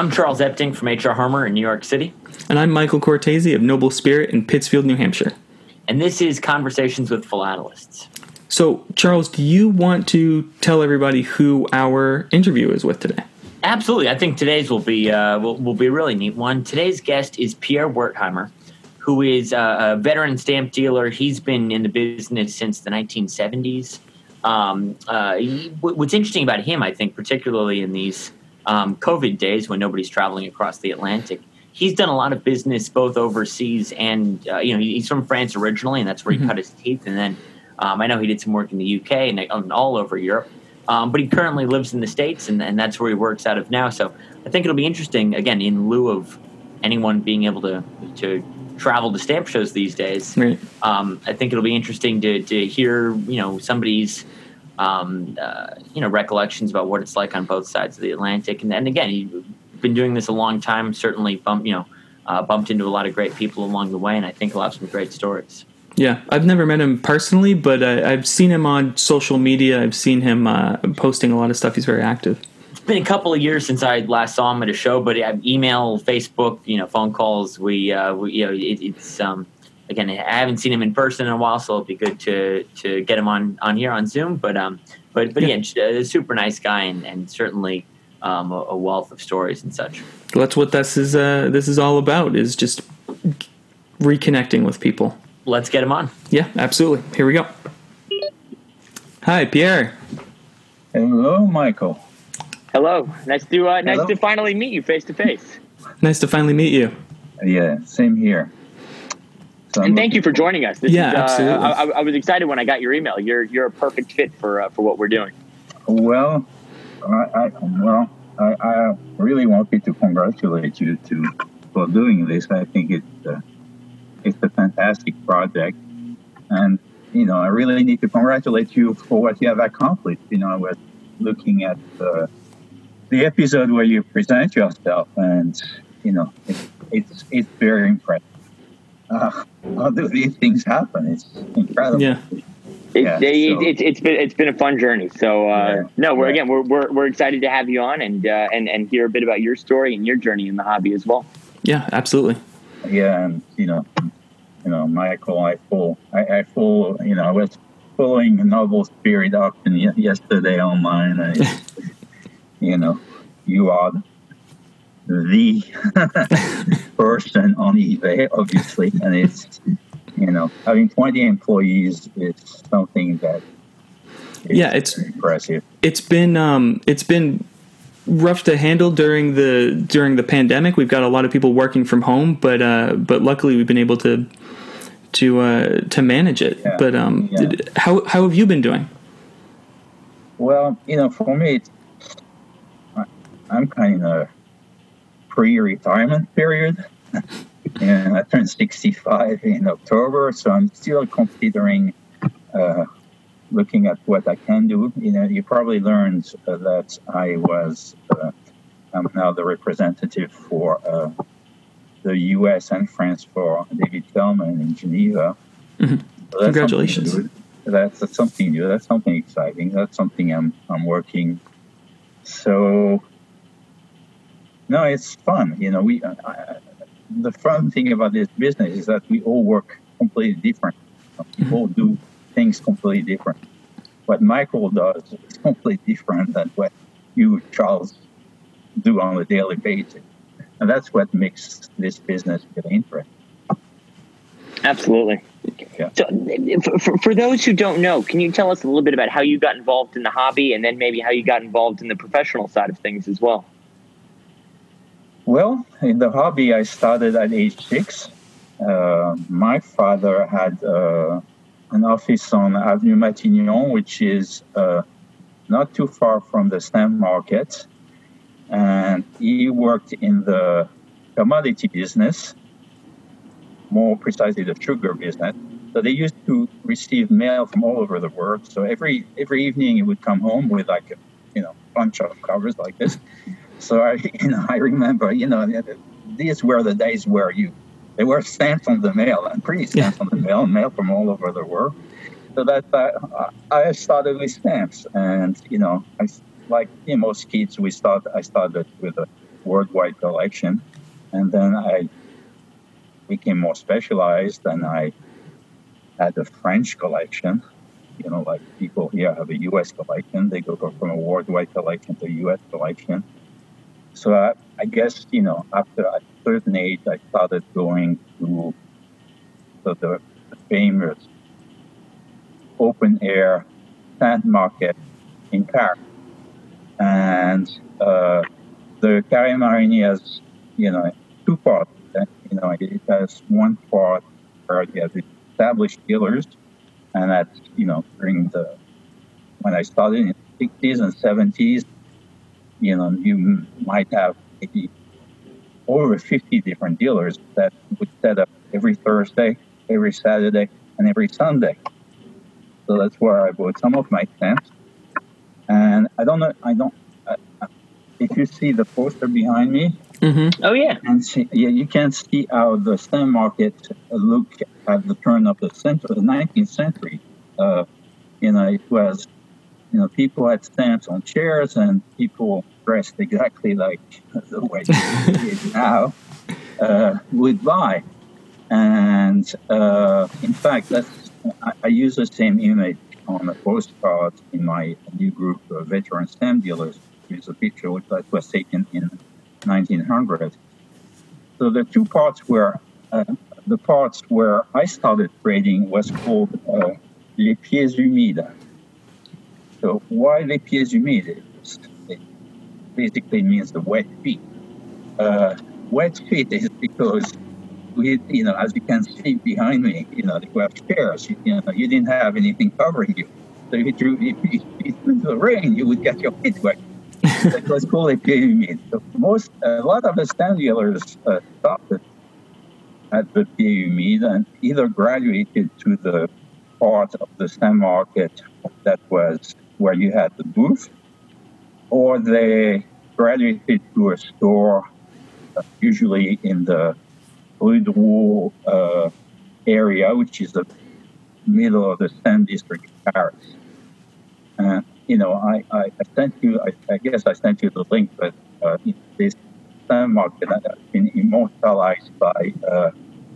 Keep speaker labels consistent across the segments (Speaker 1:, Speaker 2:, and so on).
Speaker 1: I'm Charles Epting from HR Harmer in New York City.
Speaker 2: And I'm Michael Cortese of Noble Spirit in Pittsfield, New Hampshire.
Speaker 1: And this is Conversations with Philatelists.
Speaker 2: So, Charles, do you want to tell everybody who our interview is with today?
Speaker 1: Absolutely. I think today's will be uh, will, will be a really neat one. Today's guest is Pierre Wertheimer, who is a, a veteran stamp dealer. He's been in the business since the 1970s. Um, uh, he, what's interesting about him, I think, particularly in these um, COVID days when nobody's traveling across the Atlantic, he's done a lot of business both overseas and uh, you know he's from France originally, and that's where he mm-hmm. cut his teeth. And then um, I know he did some work in the UK and, and all over Europe. Um, but he currently lives in the states, and, and that's where he works out of now. So I think it'll be interesting. Again, in lieu of anyone being able to to travel to stamp shows these days, right. um, I think it'll be interesting to to hear you know somebody's um, uh, you know recollections about what it's like on both sides of the Atlantic. And, and again, he's been doing this a long time. Certainly, bumped you know uh, bumped into a lot of great people along the way, and I think he'll have some great stories.
Speaker 2: Yeah, I've never met him personally, but uh, I've seen him on social media. I've seen him uh, posting a lot of stuff. He's very active.
Speaker 1: It's been a couple of years since I last saw him at a show, but email, Facebook, you know, phone calls. We, uh, we you know, it, it's um, again, I haven't seen him in person in a while, so it'll be good to to get him on on here on Zoom. But um, but but yeah, a super nice guy and, and certainly um, a, a, wealth of stories and such.
Speaker 2: Well, that's what this is. Uh, this is all about is just reconnecting with people.
Speaker 1: Let's get him on.
Speaker 2: Yeah, absolutely. Here we go. Hi, Pierre.
Speaker 3: Hello, Michael.
Speaker 1: Hello. Nice to uh, nice Hello. to finally meet you face to face.
Speaker 2: Nice to finally meet you.
Speaker 3: Yeah, same here.
Speaker 1: So and thank you for joining us.
Speaker 2: This yeah, is, uh, absolutely.
Speaker 1: I, I, was excited when I got your email. You're you're a perfect fit for uh, for what we're doing.
Speaker 3: Well, I, I well I, I, really wanted to congratulate you to for doing this. I think it's uh, it's a fantastic project, and you know I really need to congratulate you for what you have accomplished. You know, I was looking at uh, the episode where you present yourself, and you know it, it's it's very impressive uh, how do these things happen? It's incredible.
Speaker 2: Yeah.
Speaker 1: It, yeah, it, so. it, has been it's been a fun journey. So uh, yeah, no, we're again we're, we're we're excited to have you on and uh, and and hear a bit about your story and your journey in the hobby as well.
Speaker 2: Yeah, absolutely.
Speaker 3: Yeah, and you know, you know, Michael, I full I, I full you know I was following Noble Spirit up and yesterday online. I, you know, you are the person on eBay, obviously, and it's you know having 20 employees is something that
Speaker 2: yeah, it's
Speaker 3: impressive.
Speaker 2: It's been um, it's been rough to handle during the during the pandemic. We've got a lot of people working from home, but uh, but luckily we've been able to to uh, to manage it. Yeah. But um, yeah. did, how how have you been doing?
Speaker 3: Well, you know, for me, I'm kind of pre-retirement period. and I turned 65 in October, so I'm still considering uh, looking at what I can do. You know, you probably learned uh, that I was uh, I'm now the representative for uh, the U.S. and France for David Feldman in Geneva.
Speaker 2: Mm-hmm. So Congratulations.
Speaker 3: Something that's, that's something new. That's something exciting. That's something I'm I'm working. So no, it's fun. You know, we. Uh, the fun thing about this business is that we all work completely different. We all do things completely different. What Michael does is completely different than what you, Charles, do on a daily basis, and that's what makes this business really interesting.
Speaker 1: Absolutely. Yeah. So, for, for those who don't know, can you tell us a little bit about how you got involved in the hobby, and then maybe how you got involved in the professional side of things as well?
Speaker 3: Well, in the hobby, I started at age six. Uh, my father had uh, an office on Avenue Matignon, which is uh, not too far from the stamp market. And he worked in the commodity business, more precisely the sugar business. So they used to receive mail from all over the world. So every every evening he would come home with like a you know bunch of covers like this. So I, you know, I remember, you know, these were the days where you, they were stamps on the mail and pretty stamps yeah. on the mail, mail from all over the world. So that uh, I started with stamps, and you know, I like you know, most kids, we start. I started with a worldwide collection. And then I became more specialized and I had a French collection. You know, like people here have a US collection, they go from a worldwide collection to a US collection. So I, I guess, you know, after a certain age, I started going to the, the famous open air sand market in Paris. And uh, the Carré Marigny has, you know, two parts. You know, it has one part where you have established dealers, and that's, you know, during the, when I started in the 60s and 70s, you know, you might have maybe over 50 different dealers that would set up every Thursday, every Saturday, and every Sunday. So that's where I bought some of my stamps. And I don't know, I don't, uh, if you see the poster behind me,
Speaker 1: mm-hmm. oh yeah,
Speaker 3: and see, yeah, you can see how the stamp market looked at the turn of the century, the 19th century. Uh, you know, it was, you know, people had stamps on chairs and people dressed exactly like the way they it now uh, would buy. And uh, in fact, that's I, I, use the same image on a postcard in my new group of veteran stamp dealers. Here's a picture that was taken in 1900. So the two parts where uh, the parts where I started trading was called uh, les pieds humides. So why les pieds humides? It basically means the wet feet. Uh, wet feet is because we, you know, as you can see behind me, you know, you have chairs. You, you know, you didn't have anything covering you. So if you drew, if you, if you the rain, you would get your feet wet. that was called a pieds humides. So most, a lot of the stand dealers uh, stopped at the pieds humides and either graduated to the part of the stand market that was where you had the booth, or they graduated to a store, uh, usually in the Rue Drouot uh, area, which is the middle of the Seine district of Paris. Uh, you know, I, I, I sent you, I, I, guess I sent you the link, but uh, this Seine market has been immortalized by uh,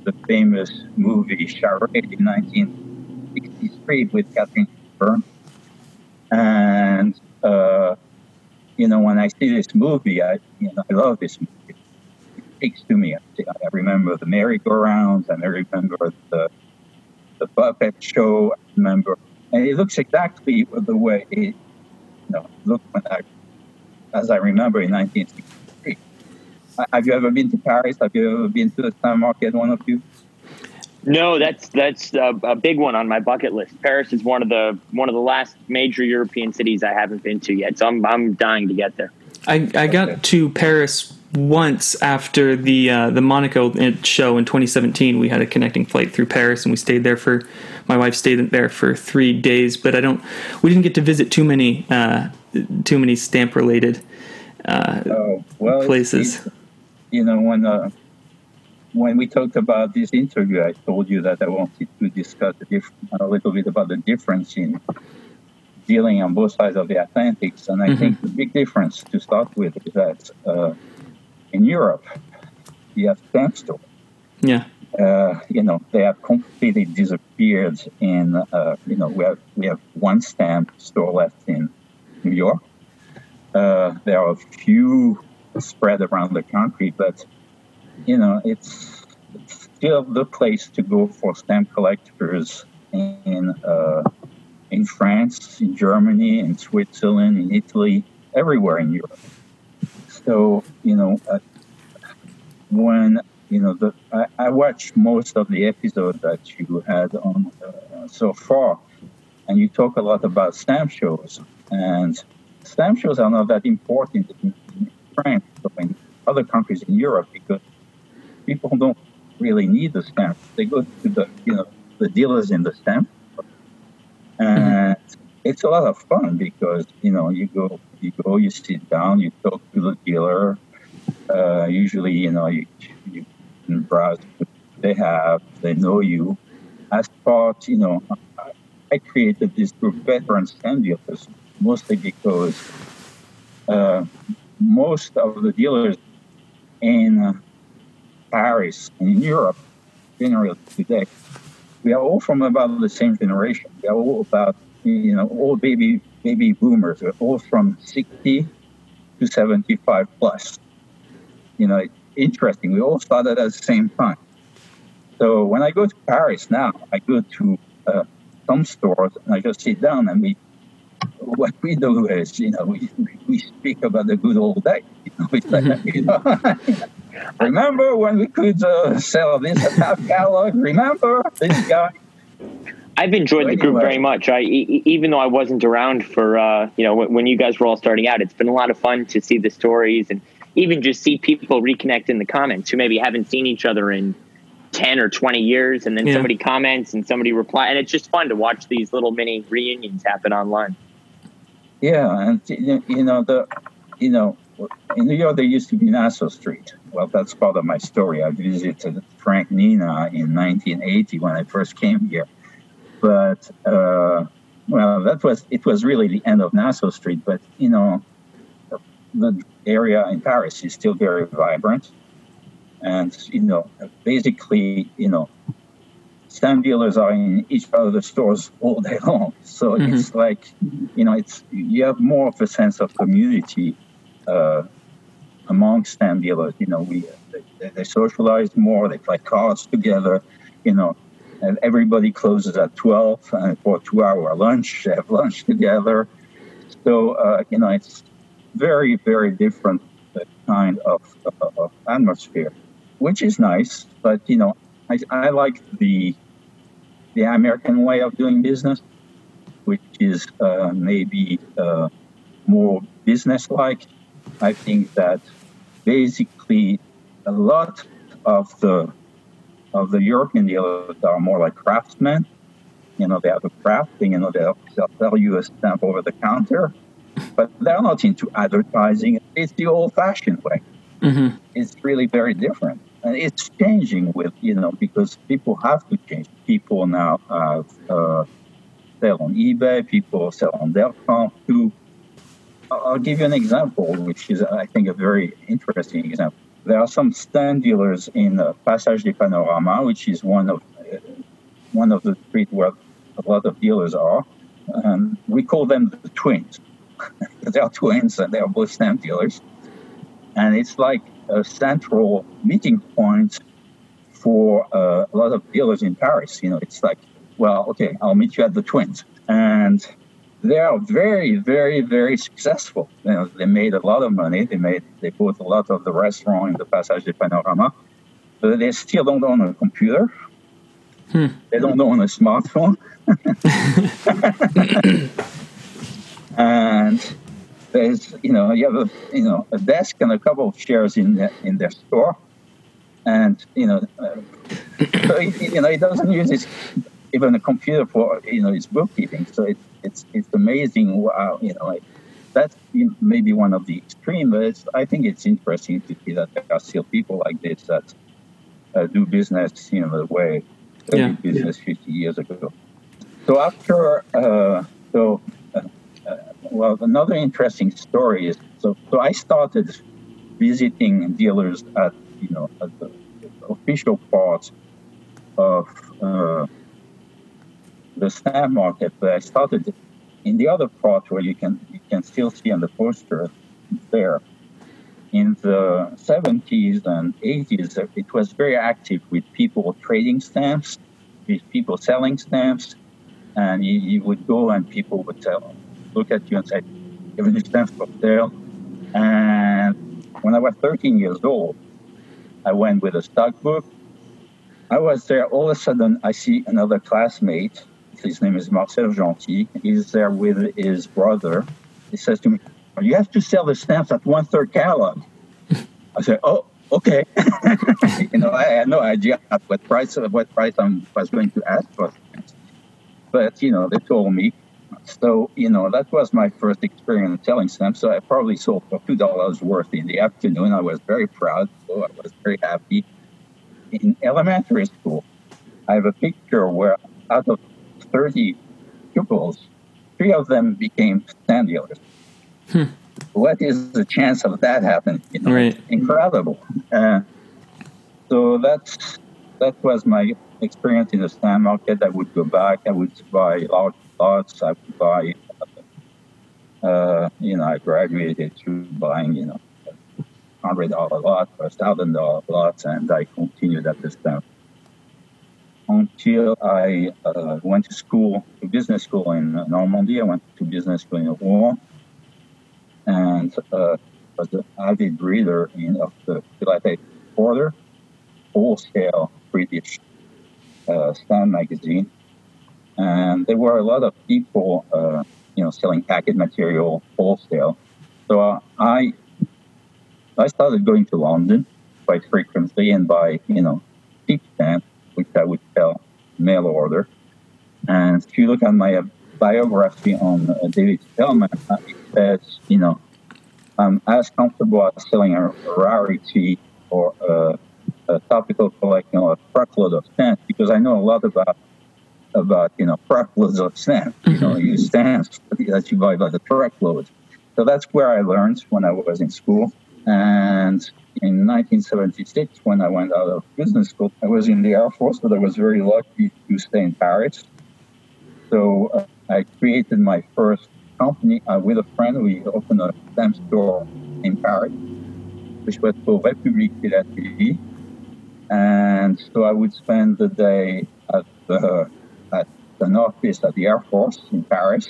Speaker 3: the famous movie Charade in 1963 with Katharine Hepburn. And, uh, you know, when I see this movie, I, you know, I love this movie It speaks to me. I, remember the merry-go-rounds, and I remember the the puppet show. I remember, and it looks exactly the way it you know, looked when I, as I remember in 1963. Have you ever been to Paris? Have you ever been to the Stamp Market? One of you?
Speaker 1: No, that's that's a, a, big one on my bucket list. Paris is one of the one of the last major European cities I haven't been to yet, so I'm I'm dying to get there.
Speaker 2: I, I got to Paris once after the uh, the Monaco show in 2017, we had a connecting flight through Paris, and we stayed there for. My wife stayed there for three days, but I don't. We didn't get to visit too many uh, too many stamp related uh, oh, well, places.
Speaker 3: you know when uh, when we talked about this interview, I told you that I wanted to discuss a, diff- a little bit about the difference in dealing on both sides of the Atlantic, and I mm-hmm. think the big difference to start with is that uh, in Europe, you have stamp stores.
Speaker 2: Yeah.
Speaker 3: Uh, you know, they have completely disappeared in, uh, you know, we have, we have one stamp store left in New York. Uh, there are a few spread around the country, but, you know, it's, still the place to go for stamp collectors in, uh, in France, in Germany, in Switzerland, in Italy, everywhere in Europe. So, you know, uh, when, you know, the, I, I, watched most of the episodes that you had on uh, so far, and you talk a lot about stamp shows. And stamp shows are not that important in, in France or in other countries in Europe because people don't really need the stamp. They go to the, you know, the dealers in the stamp. And mm-hmm. it's a lot of fun because, you know, you go you go, you sit down, you talk to the dealer. Uh, usually, you know, you, you can browse what they have, they know you. As part, you know, I, created this group, veteran stamp dealers, mostly because uh, most of the dealers in Paris and in Europe, generally today, we are all from about the same generation. We are all about you know all baby baby boomers. We're all from 60 to 75 plus. You know, interesting. We all started at the same time. So when I go to Paris now, I go to uh, some stores and I just sit down and we, what we do is, you know, we, we speak about the good old days. You know, say, mm-hmm. you know, remember when we could uh, sell this at half catalog? Remember this guy?
Speaker 4: I've enjoyed so the group very much. I, even though I wasn't around for, uh, you know, when you guys were all starting out, it's been a lot of fun to see the stories and even just see people reconnect in the comments who maybe haven't seen each other in 10 or 20 years and then yeah. somebody comments and somebody reply and it's just fun to watch these little mini reunions happen online
Speaker 3: yeah and you know the you know in new york there used to be nassau street well that's part of my story i visited frank nina in 1980 when i first came here but uh, well that was it was really the end of nassau street but you know the area in paris is still very vibrant and, you know, basically, you know, stamp dealers are in each of the stores all day long. So mm-hmm. it's like, you know, it's you have more of a sense of community uh, among stamp dealers. You know, we they, they, socialize more, they play cards together, you know, and everybody closes at 12 and for a two hour lunch, they have lunch together. So, uh, you know, it's very, very different kind of, of atmosphere which is nice. But you know, I, I like the the American way of doing business, which is uh, maybe uh, more business-like. I think that basically a lot of the of the European dealers are more like craftsmen. You know, they have a craft. You know, they'll, they'll sell you a stamp over the counter, but they're not into advertising. It's the old-fashioned way. Mm-hmm. It's really very different. And it's changing with, you know, because people have to change. People now have, uh, sell on eBay, people sell on Delcamp too. I'll give you an example, which is, I think, a very interesting example. There are some stand dealers in uh, Passage des Panoramas, which is one of uh, one of the streets where a lot of dealers are. And we call them the twins. they are twins and they are both stamp dealers and it's like a central meeting point for uh, a lot of dealers in Paris. You know, it's like, well, okay, I'll meet you at the Twins, and they are very, very, very successful. You know, they made a lot of money. They made, they bought a lot of the restaurant in the Passage des Panorama, but they still don't own a computer. Hmm. They don't own a smartphone. and there's you know you have a you know a desk and a couple of chairs in the, in their store, and you know uh, so he, you know he doesn't use his even a computer for you know its bookkeeping. So it, it's it's amazing. Wow, you know like, that's maybe one of the extreme, but I think it's interesting to see that there are still people like this that uh, do business you know the way they yeah. did business yeah. 50 years ago. So after uh, so well, another interesting story is so. So I started visiting dealers at you know at the, the official parts of uh, the stamp market, but I started in the other part where you can you can still see on the poster there. In the 70s and 80s, it was very active with people trading stamps, with people selling stamps, and you, you would go and people would tell look at you and say, "Give me stamps for sale." And when I was 13 years old, I went with a stock book. I was there. All of a sudden, I see another classmate. His name is Marcel Gentil. He's there with his brother. He says to me, "You have to sell the stamps at one third catalog." I said, "Oh." Okay, you know, I had no idea what price what price I was going to ask for, but you know, they told me, so, you know, that was my first experience selling stamps. So I probably sold for $2 worth in the afternoon. I was very proud. So I was very happy. In elementary school, I have a picture where out of 30 pupils, three of them became stand dealers. Hmm. what is the chance of that happening? You know,
Speaker 2: right.
Speaker 3: Incredible. Uh, so that's that was my experience in the stamp market. I would go back. I would buy large lots. I would buy. Uh, you know, I graduated through buying, you know, hundred dollar lot or thousand dollar lots, and I continued at the stamp until I uh, went to school, to business school in Normandy. I went to business school in Rouen and uh, was an avid reader in, of the Philatelic Exporter, wholesale British uh, stamp magazine. And there were a lot of people, uh, you know, selling packet material wholesale. So uh, I, I started going to London quite frequently and buy, you know, cheap stamps, which I would sell mail order. And if you look at my biography on uh, David Feldman, uh, it says, you know, I'm as comfortable as selling a rarity or a, a topical collection or a truckload of stamps because I know a lot about about you know truckloads of stamps. You know, you stamps that you buy by the truckload. So that's where I learned when I was in school. And in 1976, when I went out of business school, I was in the Air Force, but I was very lucky to stay in Paris. So uh, I created my first company uh, with a friend. We opened a stamp store in Paris, which was called République Philatélie. And so I would spend the day at, the, at an office at the Air Force in Paris.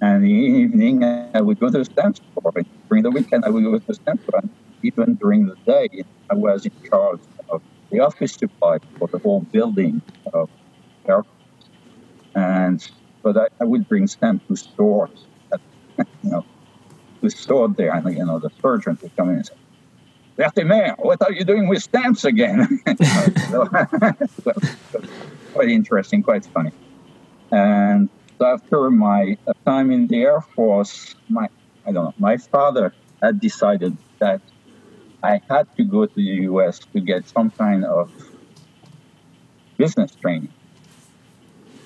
Speaker 3: And in the evening, I would go to the stamp store. During the weekend, I would go to the stamp store. Even during the day, I was in charge of the office supply for the whole building of Air Force. And but I, I would bring stamps to stores, that, you know, to store there, and you know, the surgeon would come in and say, Vertimer, what are you doing with stamps again? so, quite interesting, quite funny. And after my uh, time in the Air Force, my I don't know, my father had decided that I had to go to the U.S. to get some kind of business training.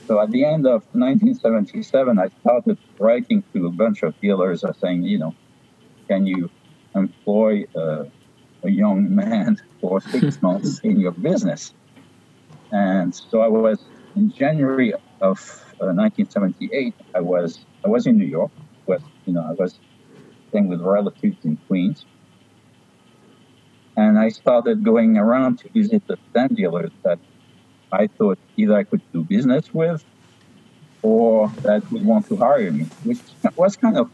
Speaker 3: So at the end of 1977, I started writing to a bunch of dealers uh, saying, you know, can you employ uh, a young man for six months in your business? And so I was in January of uh, 1978. I was I was in New York. Was you know I was staying with relatives in Queens, and I started going around to visit the stamp dealers that I thought either I could do business with or that would want to hire me, which was kind of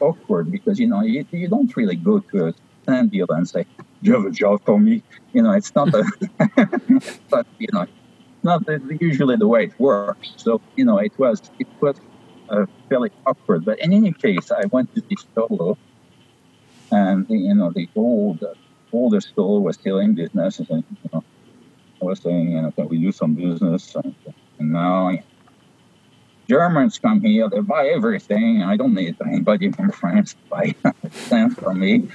Speaker 3: awkward because, you know, you, you don't really go to a stamp dealer and say, do you have a job for me? You know, it's not a, but, you know, not usually the way it works. So, you know, it was, it was uh, fairly awkward. But in any case, I went to this solo and, the, you know, the old, older store was still in business. And, you know, I was saying, you know, can we do some business? And, and now Germans come here, they buy everything. I don't need anybody from France to buy stamps for me.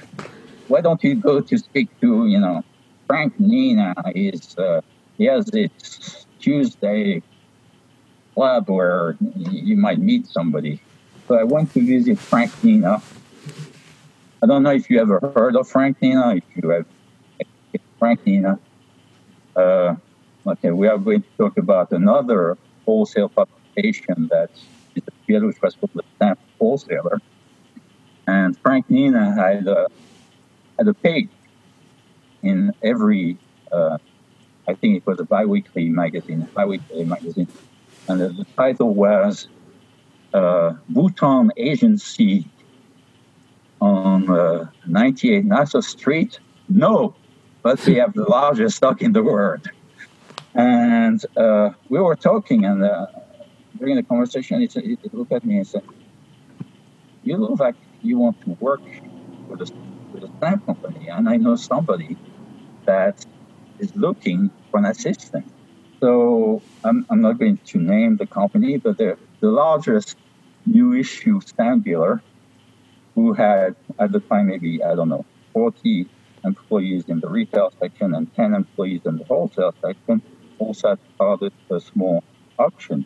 Speaker 3: Why don't you go to speak to, you know, Frank Nina? Is uh, he has this Tuesday club where you might meet somebody. So I went to visit Frank Nina. I don't know if you ever heard of Frank Nina. If you have Frank Nina, uh, okay, we are going to talk about another wholesale publication that disappeared, which was called the Stamp Wholesaler. And Frank Nina had a, had a page in every, uh, I think it was a biweekly magazine, biweekly magazine, and the, title was uh, Bouton Agency on uh, 98 Nassau Street. No, but we have the largest stock in the world. And uh, we were talking, and uh, during the conversation, he, looked at me and said, "You look like you want to work with a, with a stamp company, and I know somebody that is looking for an assistant." So I'm, I'm not going to name the company, but the the largest new issue stamp dealer who had at the time maybe I don't know 40 employees in the retail section and 10 employees in the wholesale section also started a small auction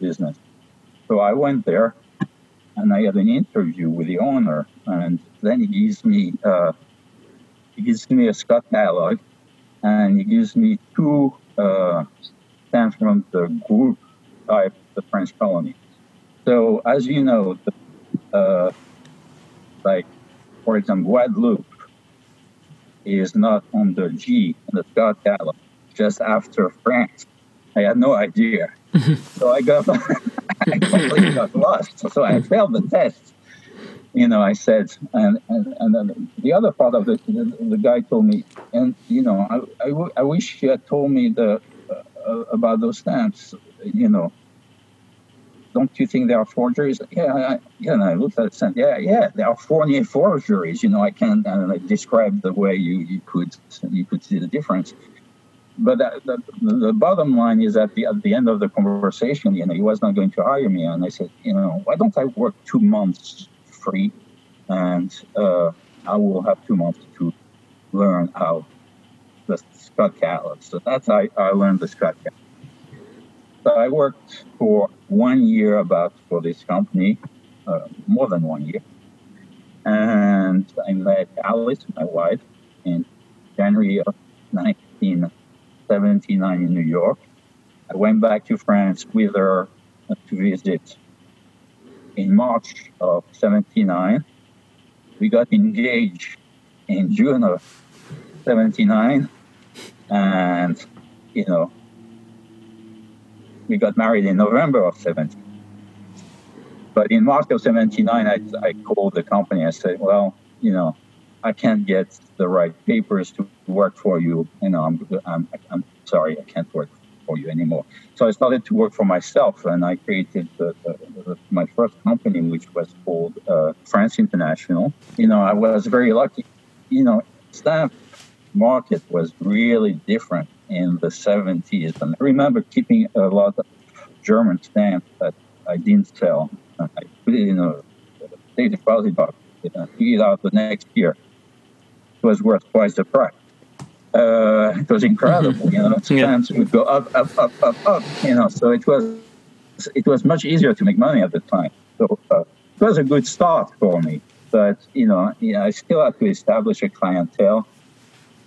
Speaker 3: business. So I went there and I had an interview with the owner, and then he gives me uh, he gives me a Scott catalog, and he gives me two uh, stamps from the group type, the French colony. So as you know, the, uh, like for example, Guadeloupe is not on the G in the Scott catalog, just after France. I had no idea. so I got, I completely got lost. So I failed the test. You know, I said, and and, and then the other part of it, the, the guy told me, and you know, I, I, w- I wish he had told me the uh, about those stamps. You know, don't you think there are forgeries? Yeah, I, yeah. And I looked at it and yeah, yeah, they are Fournier forgeries. You know, I can't I describe the way you, you could you could see the difference but the, the, the, bottom line is that the, at the end of the conversation, you know, he was not going to hire me, and I said, you know, why don't I work two months free, and uh, I will have two months to learn how the Scott catalog. So that's how I, I learned the Scott catalog. So I worked for one year about for this company, uh, more than one year, and I met Alice, my wife, in January of 1979 in New York. I went back to France with her to visit in March of 79. We got engaged in June of 79. And, you know, we got married in November of 70. But in March of 79, I, I called the company. I said, well, you know, I can't get the right papers to work for you. You know, I'm, I'm, I'm sorry, I can't work for you anymore. So I started to work for myself, and I created the, the, my first company, which was called uh, France International. You know, I was very lucky. You know, stamp market was really different in the 70s, and I remember keeping a lot of German stamps that I didn't sell. I put it in a state deposit box, and it out the next year was worth twice the price. Uh, it was incredible, you know. Stamps yeah. would go up, up, up, up, up, you know. So it was it was much easier to make money at the time. So uh, it was a good start for me. But you know, yeah, I still had to establish a clientele.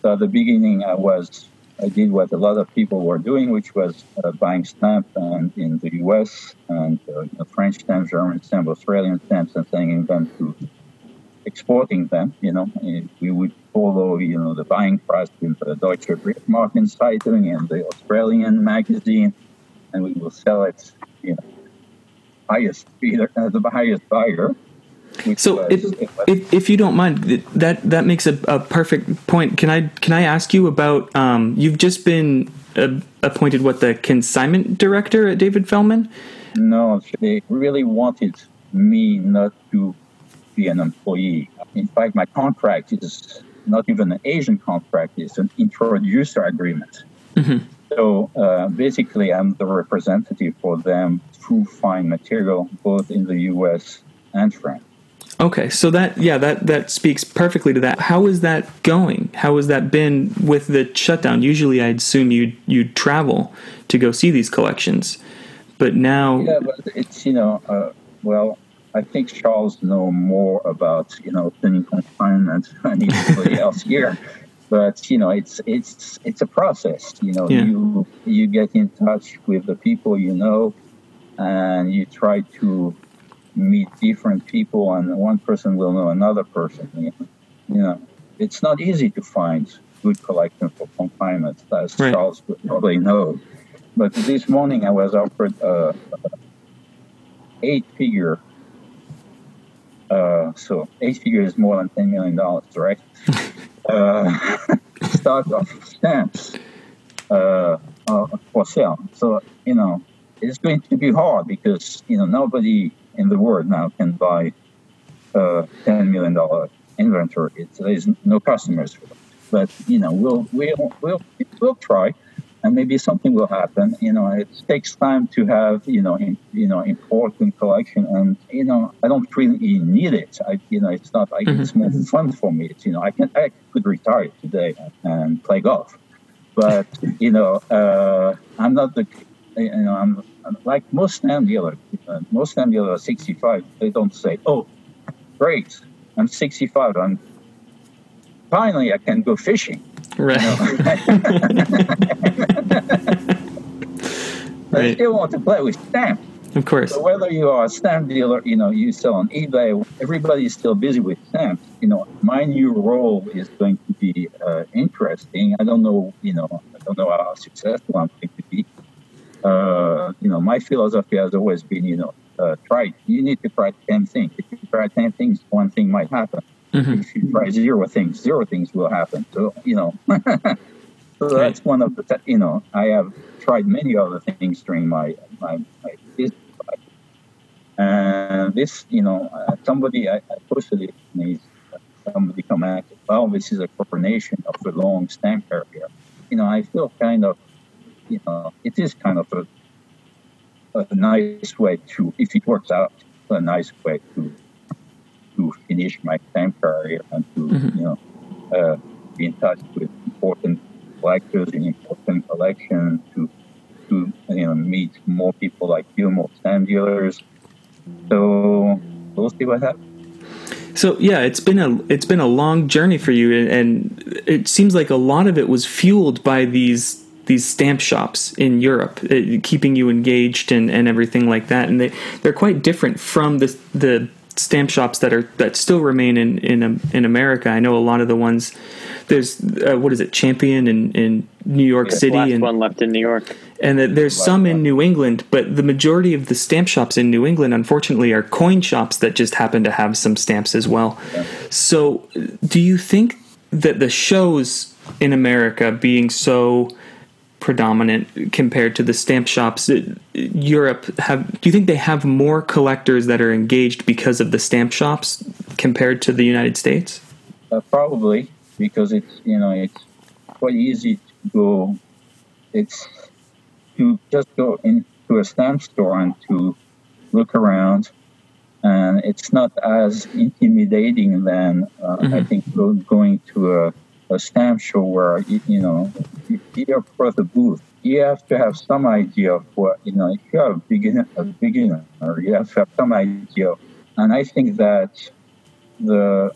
Speaker 3: So at the beginning, I was I did what a lot of people were doing, which was uh, buying stamps and in the U.S. and uh, you know, French stamps, German stamps, Australian stamps, and sending them to exporting them. You know, we would follow, you know, the buying price in the Deutsche Briefmarkenzeitung and the Australian magazine, and we will sell it, you know, highest bidder, uh, the highest buyer.
Speaker 2: So, if, if, if you don't mind, that that makes a, a perfect point. Can I can I ask you about? Um, you've just been uh, appointed what the consignment director at David Feldman.
Speaker 3: No, they really wanted me not to be an employee. In fact, my contract is not even an Asian contract, it's an introducer agreement. Mm-hmm. So uh, basically, I'm the representative for them to find material both in the US and France.
Speaker 2: Okay, so that yeah, that that speaks perfectly to that. How is that going? How has that been with the shutdown? Usually, I'd assume you you'd travel to go see these collections, but now
Speaker 3: yeah, but it's you know, uh, well, I think Charles know more about you know thinning confinement than anybody else here. But you know, it's it's it's a process. You know, yeah. you you get in touch with the people you know, and you try to meet different people, and one person will know another person. You know, you know it's not easy to find good collection for consignment, as right. Charles probably know. But this morning I was offered a, a eight figure uh, so eight figure is more than ten million dollars, right? uh, stock of stamps uh, uh, for sale. So you know it's going to be hard because you know nobody in the world now can buy uh, ten million dollar inventory. It's, there's no customers for it. But you know we'll we'll we'll we'll try and maybe something will happen. You know, it takes time to have you know in, you know important collection, and you know I don't really need it. I you know it's not like mm-hmm. it's more fun for me. It's you know I can I could retire today and play golf, but you know uh, I'm not the you know, I'm like most stamp dealers. Uh, most stamp dealers are 65. They don't say, "Oh, great, I'm 65. I'm finally I can go fishing."
Speaker 2: Right. You
Speaker 3: know? right. still want to play with stamps.
Speaker 2: Of course.
Speaker 3: So whether you are a stamp dealer, you know, you sell on eBay, everybody is still busy with stamps. You know, my new role is going to be uh, interesting. I don't know, you know, I don't know how successful I'm going. Uh, you know, my philosophy has always been, you know, uh, try. You need to try ten things. If you try ten things, one thing might happen. Mm-hmm. If you try zero things, zero things will happen. So you know, so that's one of the. You know, I have tried many other things during my my, my business and this, you know, uh, somebody, I, I posted it, and somebody commented, well, this is a coronation of a long stamp career. You know, I feel kind of, you know, it is kind of a, a nice way to, if it works out, a nice way to to finish my stamp career and to, mm-hmm. you know, uh, be in touch with important collectors in important collections, to, to, you know, meet more people like you, more stamp dealers, so we'll see what happens.
Speaker 2: So yeah, it's been a it's been a long journey for you, and it seems like a lot of it was fueled by these these stamp shops in Europe, uh, keeping you engaged and, and everything like that. And they they're quite different from the the stamp shops that are that still remain in in in America. I know a lot of the ones. There's uh, what is it, Champion in in New York yeah, City,
Speaker 4: and one left in New York
Speaker 2: and that there's some in New England, but the majority of the stamp shops in New England, unfortunately, are coin shops that just happen to have some stamps as well. Yeah. So, do you think that the shows in America being so predominant compared to the stamp shops, uh, Europe have? Do you think they have more collectors that are engaged because of the stamp shops compared to the United States?
Speaker 3: Uh, probably because it's you know it's quite easy to go. It's to just go into a stamp store and to look around. And it's not as intimidating than uh, mm-hmm. I think going to a, a stamp show where you, know you're for the booth. You have to have some idea of what you know. If you're a beginner, a beginner, or you have to have some idea. And I think that the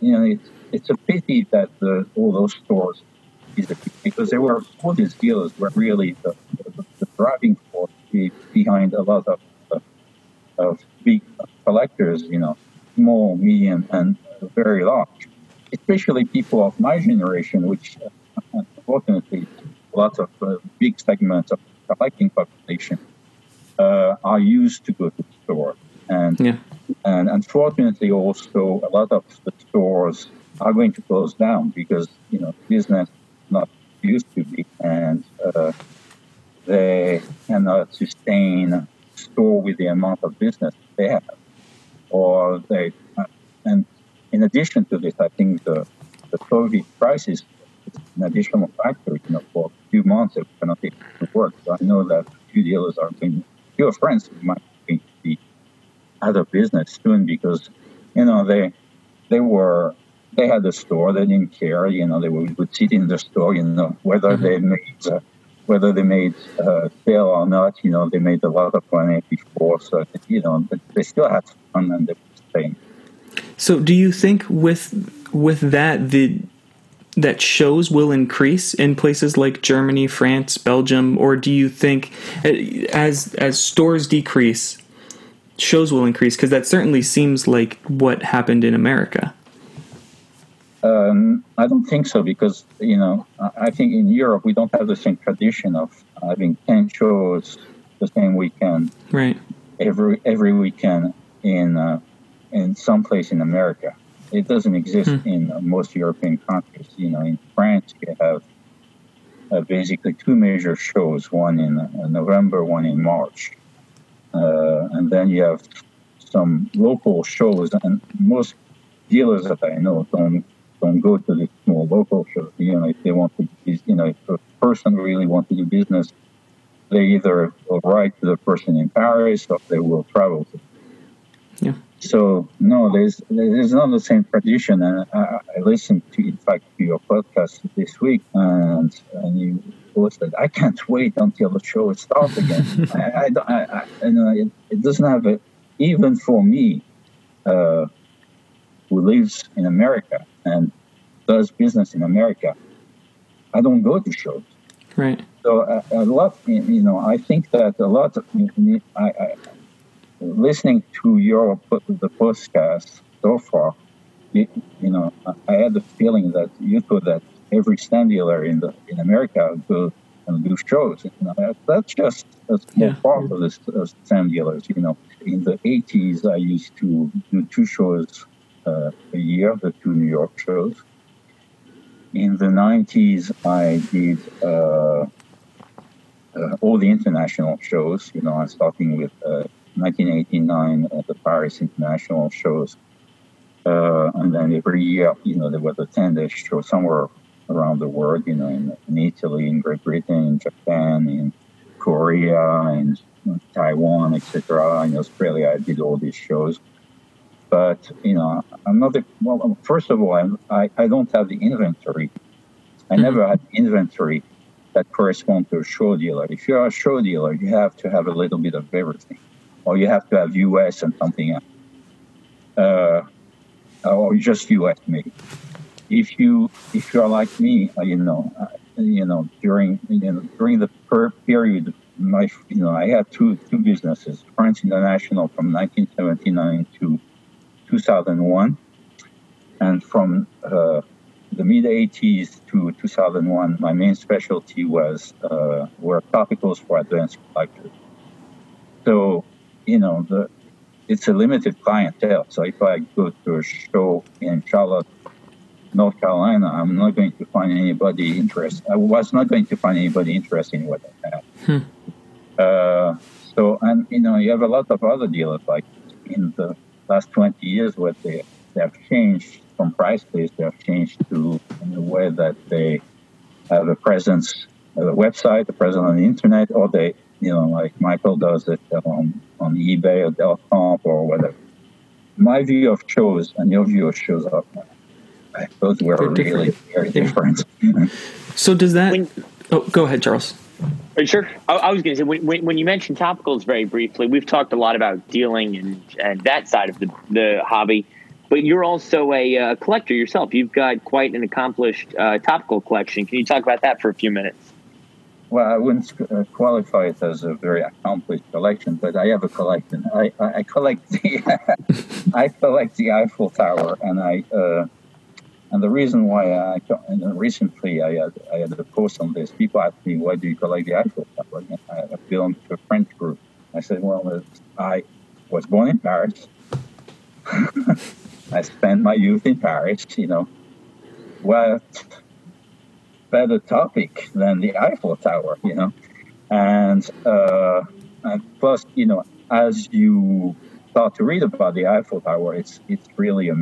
Speaker 3: you know it's it's a pity that the, all those stores because there were all these dealers were really the, the, the driving force behind a lot of, of big collectors, you know, small, medium, and very large. Especially people of my generation, which uh, unfortunately lots of uh, big segments of the collecting population uh, are used to go to the store. And, yeah. and unfortunately, also, a lot of the stores are going to close down because, you know, business not used to be, and uh, they cannot sustain store with the amount of business they have, or they. Uh, and in addition to this, I think the the COVID crisis is an additional factor. You know, for a few months it cannot be work. So I know that a few dealers are being, few friends might be out of business soon because you know they they were they had a store. They didn't care. You know, they would, would sit in the store. You know, whether mm-hmm. they made uh, whether they made uh, sale or not. You know, they made a lot of money before, so you know, they still had fun and they were staying.
Speaker 2: So, do you think with with that the that shows will increase in places like Germany, France, Belgium, or do you think uh, as as stores decrease, shows will increase? Because that certainly seems like what happened in America.
Speaker 3: Um, I don't think so because you know I think in Europe we don't have the same tradition of having ten shows the same weekend,
Speaker 2: right?
Speaker 3: Every every weekend in uh, in some place in America. It doesn't exist hmm. in most European countries. You know, in France you have uh, basically two major shows: one in uh, November, one in March, uh, and then you have some local shows. And most dealers that I know don't don't go to the small local shows. You know, if they want to, you know, if a person really wants to do business, they either will write to the person in Paris or they will travel to.
Speaker 2: Yeah.
Speaker 3: So no, there's there's not the same tradition. And I, I listened to, in fact, to your podcast this week, and and you posted. I can't wait until the show starts again. I, I, I, I, you know, it, it doesn't have a, even for me, uh, who lives in America and does business in America, I don't go to shows.
Speaker 2: Right.
Speaker 3: So a, a lot, you know, I think that a lot of, I, I, listening to your the podcast so far, you, you, know, I had the feeling that you thought that every stand dealer in the in America go and do shows. You know, that's just a small yeah. part of the stand dealers. You know, in the 80s, I used to do two shows uh, a year, the two New York shows. In the 90s, I did uh, uh, all the international shows. You know, I'm starting with 1989 uh, at the Paris International shows. Uh, and then every year, you know, there was a 10 day show somewhere around the world, you know, in, in Italy, in Great Britain, in Japan, in Korea, in Taiwan, etc. In Australia, I did all these shows. But, you know, I'm not, a, well, first of all, I, I don't have the inventory. I mm-hmm. never had inventory that correspond to a show dealer. If you're a show dealer, you have to have a little bit of everything, or you have to have US and something else, uh, or just US maybe if you if you're like me, uh, you know, uh, you know during you know during the per period, my you know I had two two businesses, France International from 1979 to 2001, and from uh, the mid 80s to 2001, my main specialty was uh, were topicals for advanced collectors. So, you know, the it's a limited clientele. So if I go to a show in Charlotte North Carolina, I'm not going to find anybody interested. I was not going to find anybody interested in what I have. Hmm. Uh, so, and you know, you have a lot of other dealers like in the last 20 years where they, they have changed from price list, they have changed to in the way that they have a presence, of a website, a presence on the internet, or they, you know, like Michael does it on, on eBay or .com or whatever. My view of shows and your view of shows are those were They're really different. very different.
Speaker 2: so does that? When, oh, go ahead, Charles.
Speaker 4: Sure. I, I was going to say when, when, when, you mentioned topicals very briefly, we've talked a lot about dealing and, and that side of the, the hobby, but you're also a uh, collector yourself. You've got quite an accomplished uh, topical collection. Can you talk about that for a few minutes?
Speaker 3: Well, I wouldn't uh, qualify it as a very accomplished collection, but I have a collection. I, I, I collect the I collect the Eiffel Tower, and I uh, and the reason why I and recently I had, I had a post on this. People ask me, "Why do you collect the Eiffel Tower?" I belong to a French group. I said, "Well, I was born in Paris. I spent my youth in Paris. You know, what better topic than the Eiffel Tower? You know, and uh, and plus, you know, as you start to read about the Eiffel Tower, it's it's really a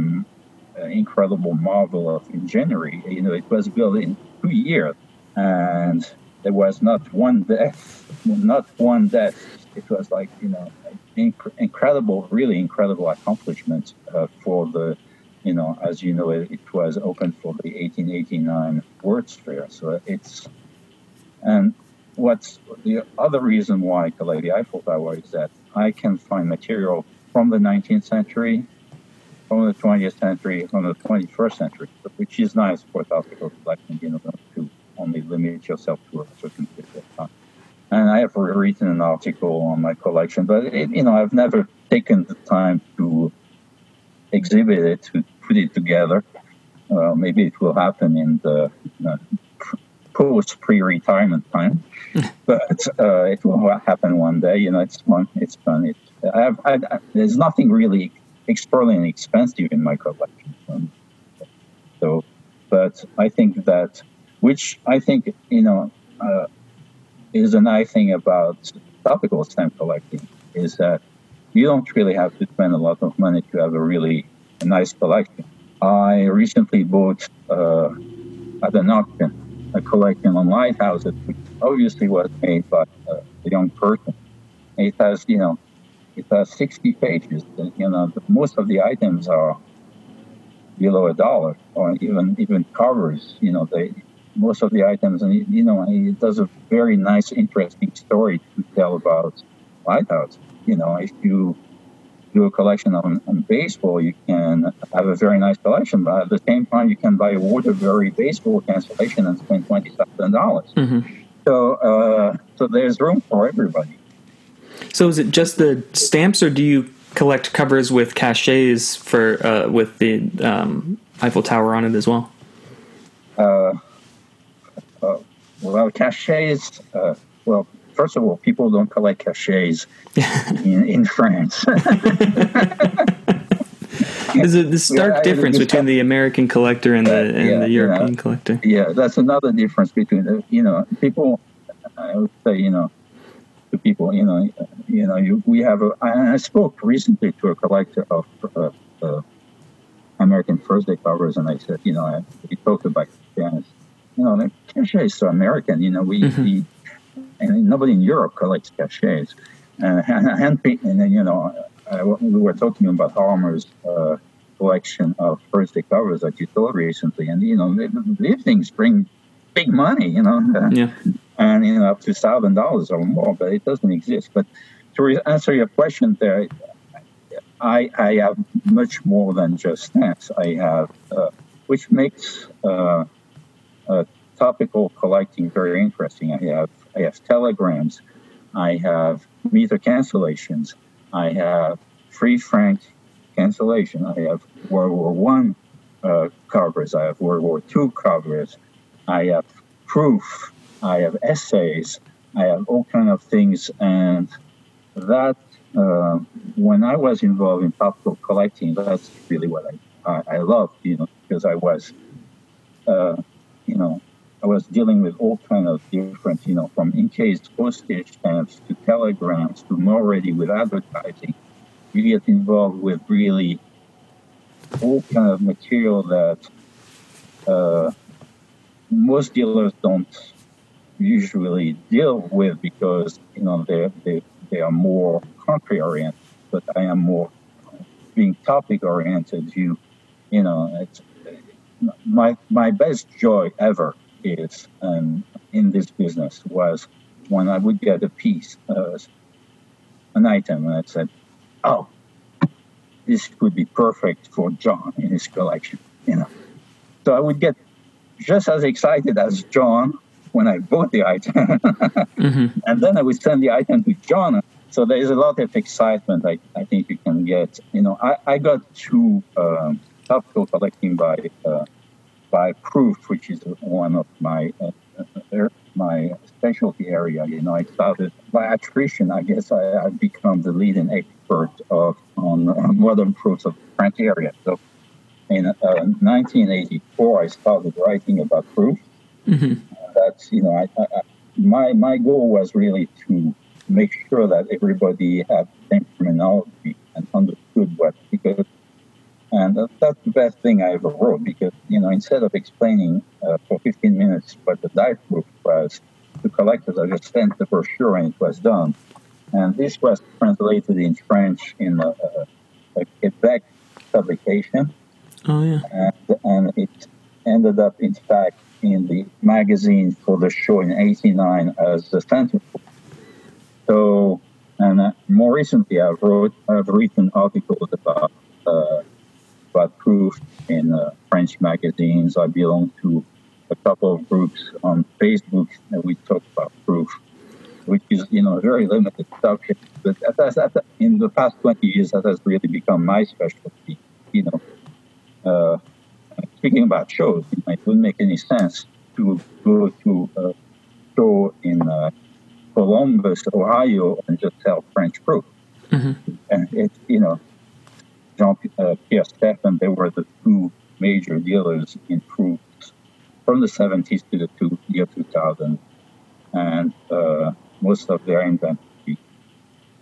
Speaker 3: incredible marvel of engineering. You know, it was built in two years, and there was not one death, not one death. It was like you know, inc- incredible, really incredible accomplishment uh, for the, you know, as you know, it, it was open for the 1889 World's Fair. So it's, and what's the other reason why I collect the Eiffel Tower is that I can find material from the 19th century from the 20th century, from the 21st century, which is nice for topical collection, you know, to only limit yourself to a certain period of time. And I have written an article on my collection, but it, you know, I've never taken the time to exhibit it, to put it together. Well, maybe it will happen in the uh, post pre-retirement time, but uh, it will happen one day. You know, it's fun. It's fun. It, I have, I, I, there's nothing really extraordinarily expensive in my collection. Um, so, but I think that, which I think, you know, uh, is a nice thing about topical stamp collecting is that you don't really have to spend a lot of money to have a really nice collection. I recently bought uh, at an auction a collection on lighthouses, which obviously was made by uh, a young person. It has, you know, it has 60 pages. You know, most of the items are below a dollar, or even even covers. You know, they most of the items, and you know, it does a very nice, interesting story to tell about Lighthouse. You know, if you do a collection on, on baseball, you can have a very nice collection, but at the same time, you can buy a Waterbury baseball cancellation and spend twenty thousand dollars. Mm-hmm. So, uh, so there's room for everybody.
Speaker 2: So, is it just the stamps, or do you collect covers with cachets for uh, with the um, Eiffel Tower on it as well?
Speaker 3: Uh, uh, well, cachets. Uh, well, first of all, people don't collect cachets in, in France.
Speaker 2: There's a the stark yeah, difference between the American collector and the and yeah, the European know, collector.
Speaker 3: Yeah, that's another difference between the, you know people. I would say you know to people you know you know you, we have a. I, I spoke recently to a collector of uh, uh, American First Day covers, and I said you know I, we talked about cachets. You know, the cachet is so American. You know, we, mm-hmm. we and nobody in Europe collects cachets. Uh, and, and then, you know, uh, we were talking about Harmer's uh, collection of first covers that you told recently, and you know, these things bring big money, you know,
Speaker 2: yeah.
Speaker 3: and you know, up to thousand dollars or more, but it doesn't exist. But to re- answer your question, there, I I have much more than just stamps. I have, uh, which makes uh, uh, topical collecting very interesting. I have I have telegrams, I have meter cancellations, I have free frank cancellation, I have World War One uh, covers, I have World War Two covers, I have proof, I have essays, I have all kind of things, and that uh, when I was involved in topical collecting, that's really what I I, I loved, you know, because I was, uh, you know, I was dealing with all kind of different, you know, from encased postage stamps to telegrams to Mulready with advertising. You get involved with really all kind of material that uh, most dealers don't usually deal with because you know they they they are more country oriented, but I am more being topic oriented. You you know it's my my best joy ever is um, in this business was when I would get a piece, uh, an item, and I said, "Oh, this could be perfect for John in his collection," you know. So I would get just as excited as John when I bought the item, mm-hmm. and then I would send the item to John. So there is a lot of excitement I, I think you can get. You know, I, I got two um, collecting by uh, by proof, which is one of my uh, uh, my specialty area. You know, I started by attrition. I guess I, have become the leading expert of on modern proofs of area. So, in uh, 1984, I started writing about proof. Mm-hmm. That's you know, I, I, my my goal was really to make sure that everybody had the same terminology and understood what because and that's the best thing I ever wrote because, you know, instead of explaining uh, for 15 minutes what the die proof was to collectors, I just sent the brochure and it was done. And this was translated in French in a, a Quebec publication.
Speaker 2: Oh, yeah.
Speaker 3: And, and it ended up, in fact, in the magazine for the show in 89 as the center. So, and uh, more recently, I've, wrote, I've written articles about uh, about proof in uh, French magazines. I belong to a couple of groups on Facebook that we talk about proof, which is you know a very limited subject. But that, that, that, in the past 20 years, that has really become my specialty. You know, uh, speaking about shows, it wouldn't make any sense to go to a show in uh, Columbus, Ohio, and just sell French proof. Mm-hmm. And it, you know, Jean uh, Pierre Stephan, they were the two major dealers in proofs from the 70s to the two, year 2000. And uh, most of their inventory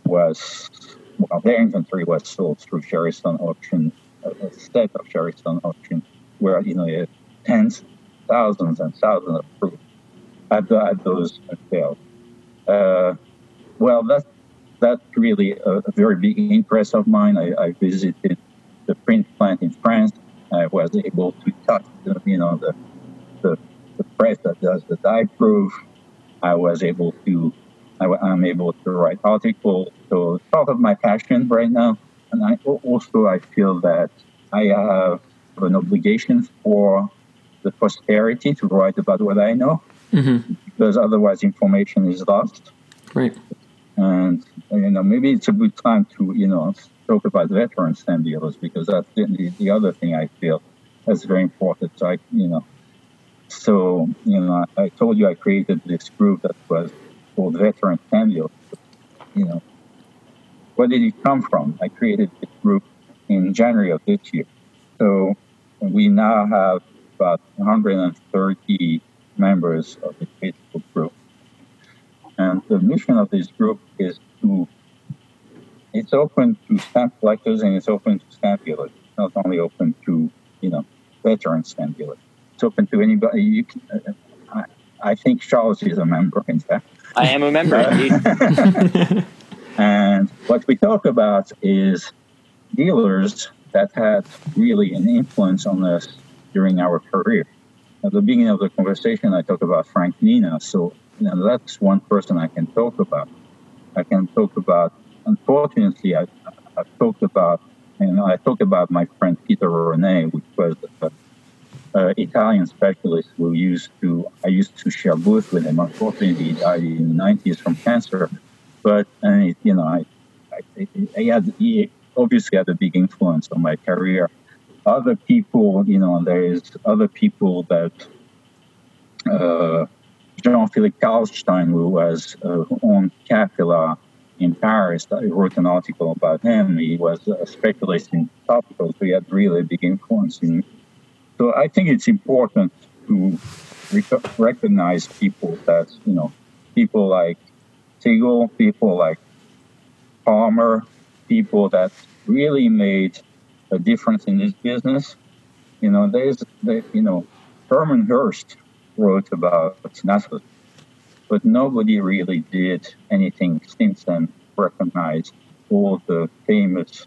Speaker 3: was, well, their inventory was sold through Cherrystone auction, a set of Cherrystone auction, where, you know, you tens, thousands and thousands of proofs at, at those sales. Uh, well, that's that's really a, a, very big interest of mine. I, I, visited the print plant in France. I was able to touch, the, you know, the, the, the press that does the die proof. I was able to, I, am able to write articles. So it's part of my passion right now. And I also I feel that I have an obligation for the posterity to write about what I know, mm-hmm. because otherwise information is lost.
Speaker 2: Right.
Speaker 3: And you know maybe it's a good time to you know talk about veteran stamp dealers because that's the, the other thing I feel is very important. So I, you know, so you know, I, I told you I created this group that was called Veteran Stamp Dealers. You know, where did it come from? I created this group in January of this year. So we now have about 130 members of the Facebook group. And the mission of this group is to it's open to stamp collectors and it's open to stamp dealers. It's not only open to, you know, veteran stamp dealers. It's open to anybody. You can, uh, I, I think Charles is a member, in fact.
Speaker 4: I am a member,
Speaker 3: and what we talk about is dealers that had really an influence on us during our career. At the beginning of the conversation, I talked about Frank Nina. So you know, that's one person I can talk about. I can talk about unfortunately, I, I talked about, and I talked about my friend Peter Rene, which was an Italian specialist who used to, I used to share booth with him. Unfortunately, he died in the 90s from cancer. But, and you know, I, I, he, had, he obviously had a big influence on my career. Other people, you know, there's other people that, uh, Jean-Philippe Karlstein, who was uh, on Capula, in Paris. I wrote an article about him. He was a specialist in topicals, so he had really big influence in. So I think it's important to rec- recognize people that, you know, people like Siegel, people like Palmer, people that really made a difference in this business. You know, there's, you know, Herman Herst wrote about Nassau but nobody really did anything since then recognize all the famous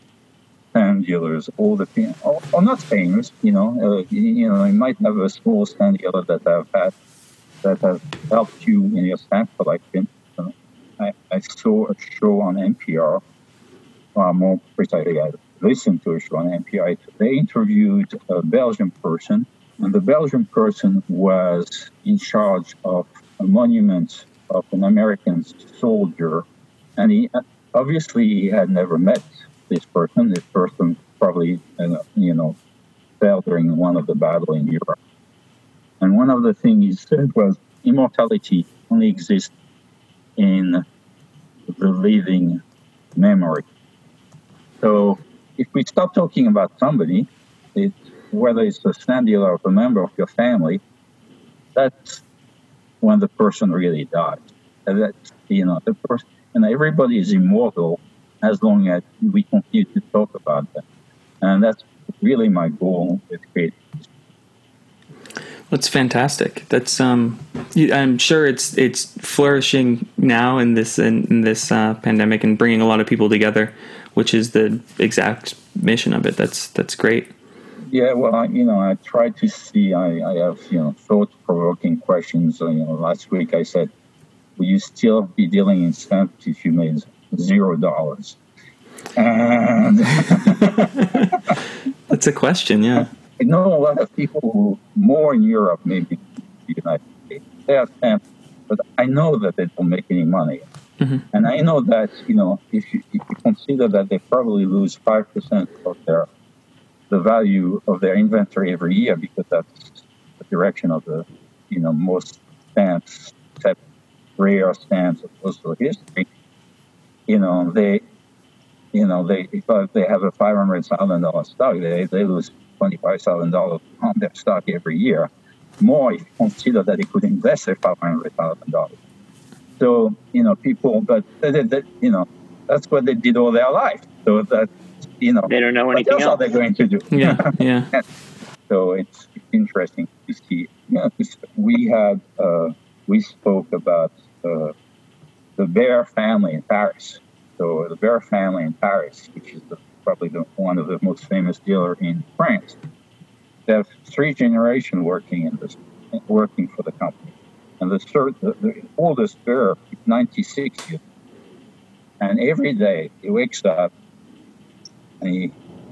Speaker 3: stamp dealers, all the or, or not famous, you know, uh, you, you, know, you might have a small stamp dealer that have had that has helped you in your stamp collection. I, I, saw a show on NPR, uh, more precisely, I listened to a show on NPR. They interviewed a Belgian person, and the Belgian person was in charge of a monument of an American soldier, and he obviously he had never met this person. This person probably, uh, you know, fell during one of the battle in Europe. And one of the things he said was immortality only exists in the living memory. So if we stop talking about somebody, it, whether it's a stamp dealer or a member of your family, that's when the person really dies. And that you know the person and everybody is immortal as long as we continue to talk about them. And that's really my goal with creating.
Speaker 2: That's fantastic. That's um, I'm sure it's it's flourishing now in this in, in this uh, pandemic and bringing a lot of people together, which is the exact mission of it. That's that's great.
Speaker 3: Yeah, well, I, you know, I try to see. I, I have you know thought-provoking questions. You know, last week I said, "Will you still be dealing in stamps if you made zero dollars?" And
Speaker 2: that's a question. Yeah,
Speaker 3: I know a lot of people who more in Europe, maybe the United States, they have stamps, but I know that they don't make any money. Mm-hmm. And I know that you know if you, if you consider that they probably lose five percent of their the value of their inventory every year because that's the direction of the, you know, most stamps, except rare stamps of postal history. You know, they, you know, they if they have a five hundred thousand dollar stock, they they lose twenty five thousand dollars on their stock every year. More if you consider that they could invest their five hundred thousand dollars. So you know, people, but uh, they, they, you know, that's what they did all their life. So that you know,
Speaker 4: they don't know anything
Speaker 3: what else,
Speaker 4: else.
Speaker 3: are they going to do?
Speaker 2: Yeah, yeah.
Speaker 3: so it's, it's interesting to see. Yeah, we had uh, we spoke about uh, the Behr family in Paris. So the Behr family in Paris, which is the, probably the, one of the most famous dealer in France, they have three generations working in this working for the company. And the, the, the oldest Behr is 96 years. And every day he wakes up and he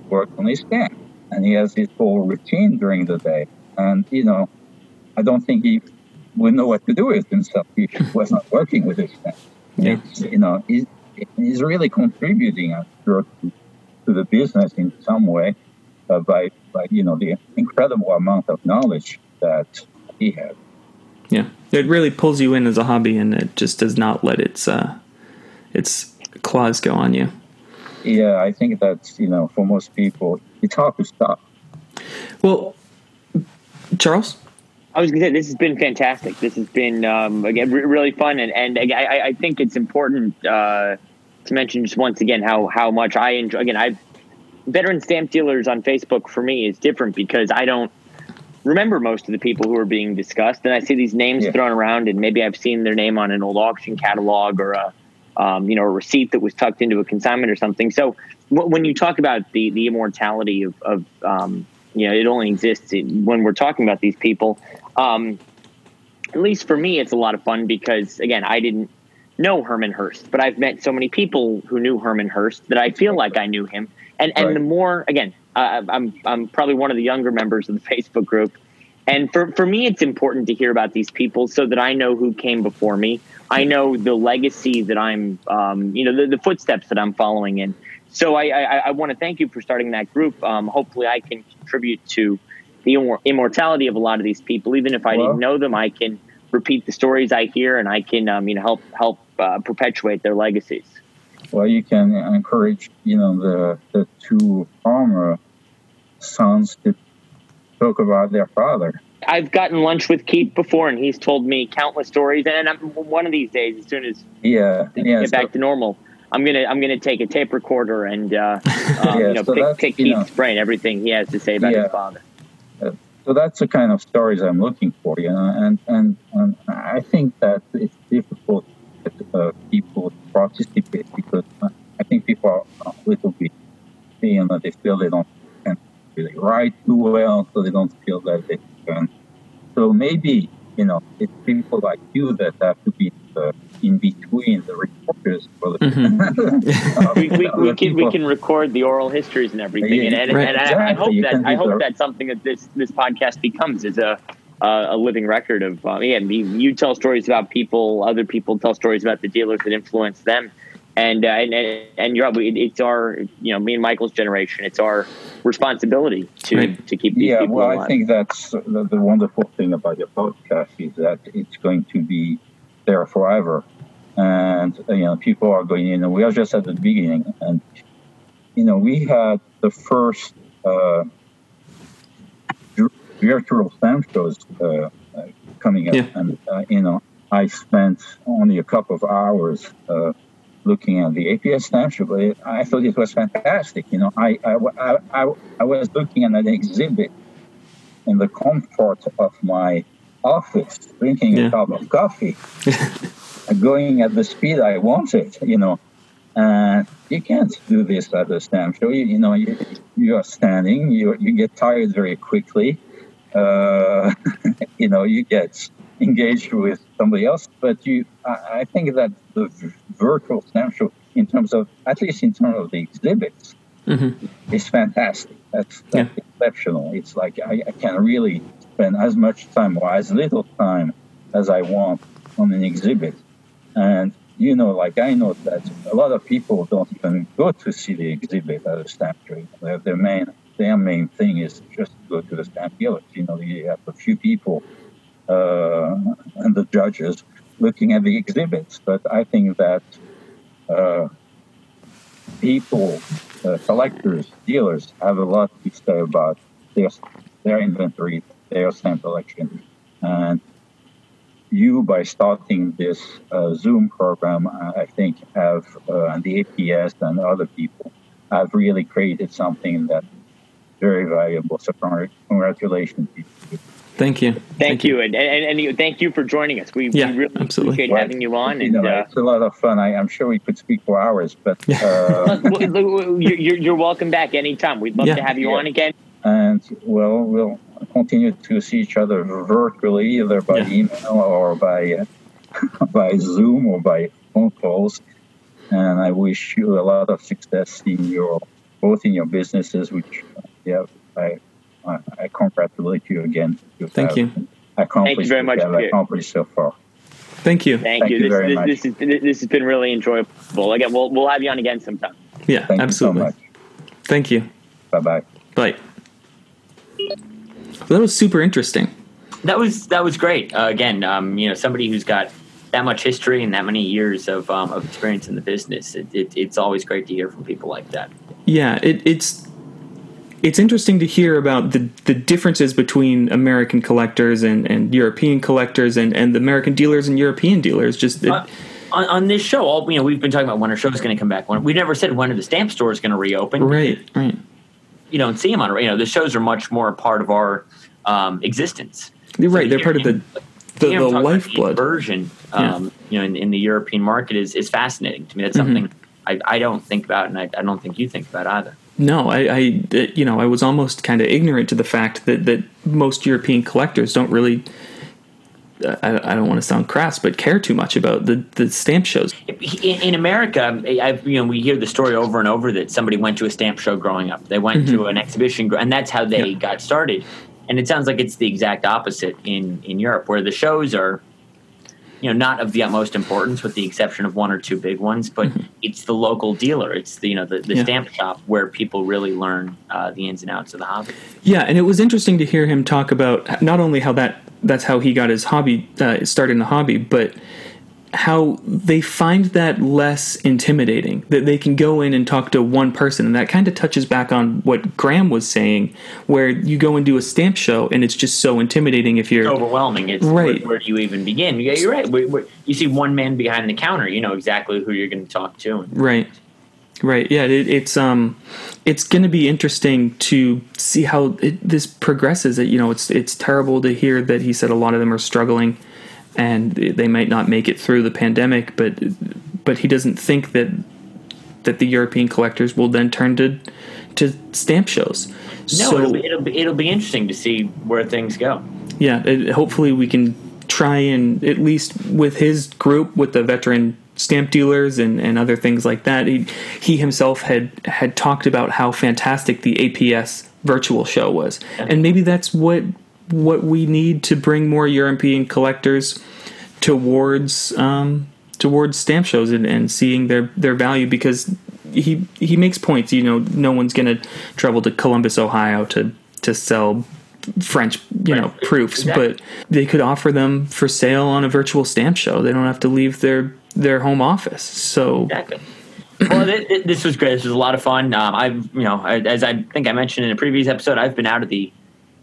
Speaker 3: works on his stand. And he has his whole routine during the day. And, you know, I don't think he would know what to do with himself if he was not working with his stand. Yeah. It's, you know, he's, he's really contributing, I'm sure, to, to the business in some way uh, by, by, you know, the incredible amount of knowledge that he has.
Speaker 2: Yeah, it really pulls you in as a hobby, and it just does not let its uh, its claws go on you.
Speaker 3: Yeah, I think that's you know for most people it's hard to stop.
Speaker 2: Well, Charles.
Speaker 4: I was going to say this has been fantastic. This has been um, again re- really fun, and and I, I think it's important uh, to mention just once again how how much I enjoy. Again, I veteran stamp dealers on Facebook for me is different because I don't remember most of the people who are being discussed, and I see these names yeah. thrown around, and maybe I've seen their name on an old auction catalog or a um, you know, a receipt that was tucked into a consignment or something. So w- when you talk about the the immortality of, of um, you know, it only exists when we're talking about these people. Um, at least for me, it's a lot of fun because again, I didn't know Herman Herst, but I've met so many people who knew Herman Herst that I feel like I knew him. And and right. the more again, uh, I'm I'm probably one of the younger members of the Facebook group. And for, for me, it's important to hear about these people so that I know who came before me. I know the legacy that I'm, um, you know, the, the, footsteps that I'm following in. So I, I, I want to thank you for starting that group. Um, hopefully, I can contribute to the immortality of a lot of these people. Even if I well, didn't know them, I can repeat the stories I hear, and I can, um, you know, help help uh, perpetuate their legacies.
Speaker 3: Well, you can encourage, you know, the the two former sons to talk about their father.
Speaker 4: I've gotten lunch with Keith before, and he's told me countless stories. And I'm, one of these days, as soon as
Speaker 3: yeah,
Speaker 4: yeah get so, back to normal, I'm gonna I'm gonna take a tape recorder and uh, um, yeah, you know so pick, pick Keith's know, brain, everything he has to say about yeah. his father.
Speaker 3: Uh, so that's the kind of stories I'm looking for, you know, and and, and I think that it's difficult for uh, people to participate because I think people are a little bit, you know, they feel they don't really write too well, so they don't feel that they can. So maybe you know it's people like you that have to be the, in between the reporters for the.
Speaker 4: Mm-hmm. we, we, we can we can record the oral histories and everything, yeah, and, and, right. and exactly. I, I, hope you that I hope the, that's something that this this podcast becomes is a. Uh, a living record of uh, yeah. You tell stories about people, other people tell stories about the dealers that influence them, and uh, and and you're it's our you know me and Michael's generation. It's our responsibility to right. to keep these
Speaker 3: yeah,
Speaker 4: people
Speaker 3: well,
Speaker 4: alive.
Speaker 3: I think that's the, the, wonderful thing about your podcast is that it's going to be there forever, and you know people are going. You know, we are just at the beginning, and you know we had the first uh, virtual stamp shows uh, uh, coming up, yeah. and uh, you know I spent only a couple of hours uh, looking at the APS StampShow, but I thought it was fantastic. You know, I, I, I, I, was looking at an exhibit in the comfort of my office, drinking yeah. a cup of coffee, going at the speed I wanted, you know. And you can't do this at the stamp show. You, you know, you, you are standing, you, you get tired very quickly. Uh, you know, you get engaged with somebody else. But you, I, I think that the virtual StampShow, in terms of at least in terms of the exhibits, mm-hmm. is fantastic. That's, that's yeah. exceptional. It's like I, I can really spend as much time or as little time as I want on an exhibit, and you know, like I know that a lot of people don't even go to see the exhibit at a stamp trade. Their, their main their main thing is just to go to the stamp dealers. You know, you have a few people and the judges looking at the exhibits. But I think that uh, people, uh, collectors, dealers have a lot to say about their, their inventory, their stamp collection. And you, by starting this uh, Zoom program, I think have, uh, and the APS and other people, have really created something that very valuable. So congratulations.
Speaker 2: Thank you.
Speaker 4: Thank, thank you. you, And, and and thank you for joining us. We,
Speaker 2: yeah,
Speaker 4: we really
Speaker 2: absolutely.
Speaker 4: appreciate well, having you on.
Speaker 3: You know, uh, it's a lot of fun. I, am sure we could speak for hours, but uh,
Speaker 4: you're, you're welcome back anytime. We'd love yeah. to have you yeah. on again.
Speaker 3: And well, we'll continue to see each other virtually, either by
Speaker 2: Yeah.
Speaker 3: email or by by Zoom or by phone calls. And I wish you a lot of success in your both in your businesses, which uh, yeah, I I, I congratulate you again. Thank you
Speaker 2: Thank you.
Speaker 4: Very much,
Speaker 3: you have
Speaker 4: Pierre.
Speaker 3: accomplished so far.
Speaker 2: Thank you.
Speaker 4: Thank,
Speaker 3: Thank
Speaker 4: you.
Speaker 3: you
Speaker 4: This,
Speaker 3: very
Speaker 4: this,
Speaker 3: much.
Speaker 4: this, is, this has been really enjoyable. Again, we'll, we'll have you on again sometime.
Speaker 2: Yeah,
Speaker 3: Thank
Speaker 2: absolutely.
Speaker 3: you so much.
Speaker 2: Thank you.
Speaker 3: Bye bye.
Speaker 2: Bye. That was super interesting.
Speaker 1: That was that was great. Uh, again, um, you know, somebody who's got that much history and that many years of, um, of experience in the business. It, it, it's always great to hear from people like that.
Speaker 2: Yeah, it, it's it's interesting to hear about the the differences between American collectors and, and European collectors and, and the American dealers and European dealers. Just it,
Speaker 1: Uh, on, on this show, all you know, we've been talking about when our show is going to come back. When we never said when the stamp store is going to reopen.
Speaker 2: right, right,
Speaker 1: You don't see them on. You know, the shows are much more a part of our um, existence.
Speaker 2: You're
Speaker 1: So
Speaker 2: right. They're part of the the, the
Speaker 1: I'm talking about
Speaker 2: lifeblood.
Speaker 1: version.
Speaker 2: Yeah.
Speaker 1: Um, You know, in, in the European market is is fascinating to me. That's
Speaker 2: Mhm.
Speaker 1: something I, I don't think about, and I, I don't think you think about either.
Speaker 2: No, I, I you know I was almost kind of ignorant to the fact that that most European collectors don't really. I, I don't want to sound crass, but care too much about the, the stamp shows.
Speaker 1: in, in America, I've, you know, we hear the story over and over that somebody went to a stamp show growing up. They went to an exhibition, and that's how they
Speaker 2: Mm-hmm. Yeah.
Speaker 1: got started. And it sounds like it's the exact opposite in in Europe, where the shows are, you know, not of the utmost importance, with the exception of one or two big ones. But it's the local dealer, it's the you know the, the
Speaker 2: Mm-hmm. Yeah.
Speaker 1: stamp shop where people really learn uh, the ins and outs of the hobby.
Speaker 2: Yeah, and it was interesting to hear him talk about not only how that that's how he got his hobby uh, started in the hobby, but how they find that less intimidating that they can go in and talk to one person and that kind of touches back on what Graham was saying where you go and do a stamp show and it's just so intimidating if you're
Speaker 1: overwhelming. It's
Speaker 2: Right.
Speaker 1: Where, where do you even begin? Yeah, you're right. You see one man behind the counter, you know exactly who you're going to talk to.
Speaker 2: Right. Right. Yeah. It, it's um, it's going to be interesting to see how it, this progresses. It, you know, it's it's terrible to hear that he said a lot of them are struggling, and they might not make it through the pandemic. But but he doesn't think that that the European collectors will then turn to to stamp shows.
Speaker 1: No,
Speaker 2: so
Speaker 1: it'll, be, it'll be it'll be interesting to see where things go.
Speaker 2: yeah, it, hopefully we can try and at least with his group with the veteran stamp dealers and, and other things like that. He, he himself had had talked about how fantastic the APS virtual show was, and maybe that's what what we need to bring more European collectors towards um, towards stamp shows and, and seeing their their value because he he makes points. You know, no one's going to travel to Columbus, Ohio to to sell French, you know, proofs,
Speaker 1: Exactly.
Speaker 2: but they could offer them for sale on a virtual stamp show. They don't have to leave their their home office. So
Speaker 1: Exactly. well, th- th- this was great. This was a lot of fun. Um, I've, you know, I, as I think I mentioned in a previous episode, I've been out of the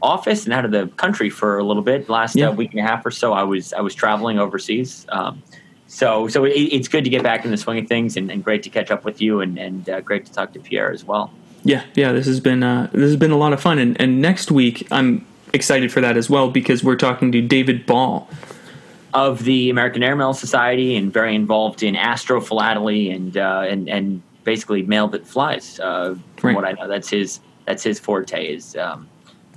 Speaker 1: office and out of the country for a little bit. Last
Speaker 2: Yeah.
Speaker 1: uh, week and a half or so, I was I was traveling overseas. Um, so so it, it's good to get back in the swing of things, and, and great to catch up with you, and and uh, great to talk to Pierre as well.
Speaker 2: yeah, yeah, this has been uh, this has been a lot of fun. And, and next week, I'm excited for that as well because we're talking to David Ball.
Speaker 1: of the American Airmail Society and very involved in astrophilately and uh, and and basically mail that flies. Uh, from
Speaker 2: Right.
Speaker 1: what I know, that's his that's his forte is um,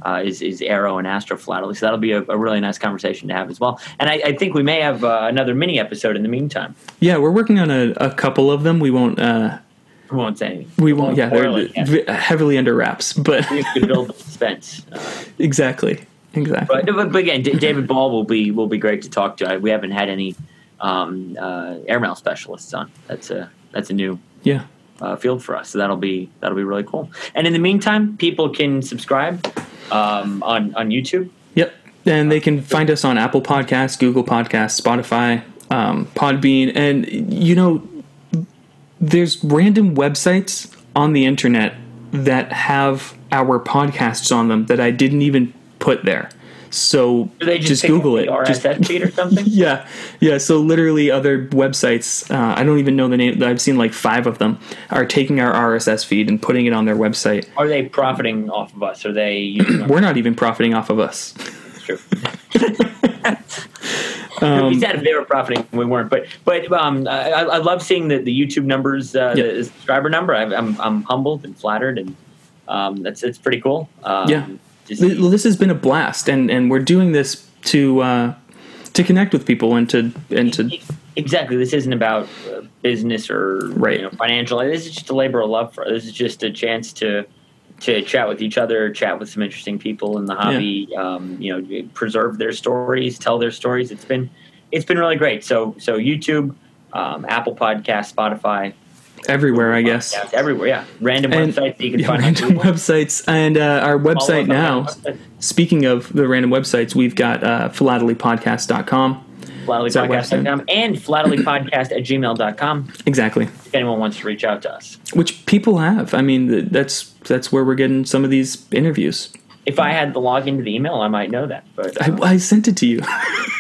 Speaker 1: uh, is is aero and astrophilately. So that'll be a, a really nice conversation to have as well. And I, I think we may have uh, another mini episode in the meantime.
Speaker 2: Yeah, we're working on a, a couple of them. We won't. Uh,
Speaker 1: We won't say anything.
Speaker 2: we won't. Yeah, they're
Speaker 1: it
Speaker 2: heavily under wraps. But
Speaker 1: We have to build the suspense.
Speaker 2: Exactly, exactly.
Speaker 1: but, but, but again, D- David Ball will be will be great to talk to. I, we haven't had any um, uh, airmail specialists on. That's a that's a new
Speaker 2: yeah.
Speaker 1: uh, field for us. So that'll be that'll be really cool. And in the meantime, people can subscribe um, on on YouTube.
Speaker 2: Yep. And they can find us on Apple Podcasts, Google Podcasts, Spotify, um, Podbean. And, you know, there's random websites on the internet that have our podcasts on them that I didn't even put there. So
Speaker 1: just,
Speaker 2: just Google it.
Speaker 1: RSS
Speaker 2: Just-
Speaker 1: feed or something?
Speaker 2: yeah, yeah. So literally, other websites, uh, I don't even know the name. I've seen like five of them are taking our RSS feed and putting it on their website.
Speaker 1: Are they profiting off of us? Are they
Speaker 2: We're not even profiting off of us.
Speaker 1: True. we said if they were profiting, we weren't. But but um, I, I love seeing the, the YouTube numbers, uh, the subscriber number. I, I'm I'm humbled and flattered, and um, that's it's pretty cool. Um,
Speaker 2: Yeah. Well, this has been a blast, and and we're doing this to uh, to connect with people and to and to
Speaker 1: exactly. This isn't about uh, business or
Speaker 2: right.
Speaker 1: you know, financial. This is just a labor of love for. Us. This is just a chance to to chat with each other, chat with some interesting people in the hobby. Yeah. Um, you know, preserve their stories, tell their stories. It's been it's been really great. So so YouTube, um, Apple Podcast, Spotify,
Speaker 2: everywhere, I guess.
Speaker 1: Yeah, everywhere. Yeah, random and, websites you can yeah,
Speaker 2: find. Random websites, and uh, our website now. Speaking of the random websites, we've got uh, philatelypodcast.com.
Speaker 1: Philatelypodcast.com and philatelypodcast at gmail.com.
Speaker 2: Exactly.
Speaker 1: If anyone wants to reach out to us.
Speaker 2: Which people have. I mean, that's that's where we're getting some of these interviews.
Speaker 1: If I had the login to the email, I might know that. But
Speaker 2: I, I sent it to you.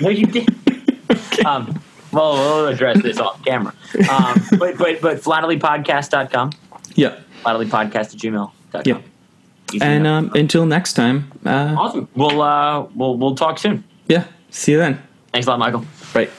Speaker 1: no, you did. okay. Um, well, we'll address this off camera. Um, but but but philatelypodcast.com.
Speaker 2: Yeah.
Speaker 1: Philatelypodcast at gmail.com.
Speaker 2: Yeah. and um, until next time. Uh,
Speaker 1: awesome. We'll uh we'll we'll talk soon.
Speaker 2: Yeah. See you then.
Speaker 1: Thanks a lot, Michael.
Speaker 2: Bye.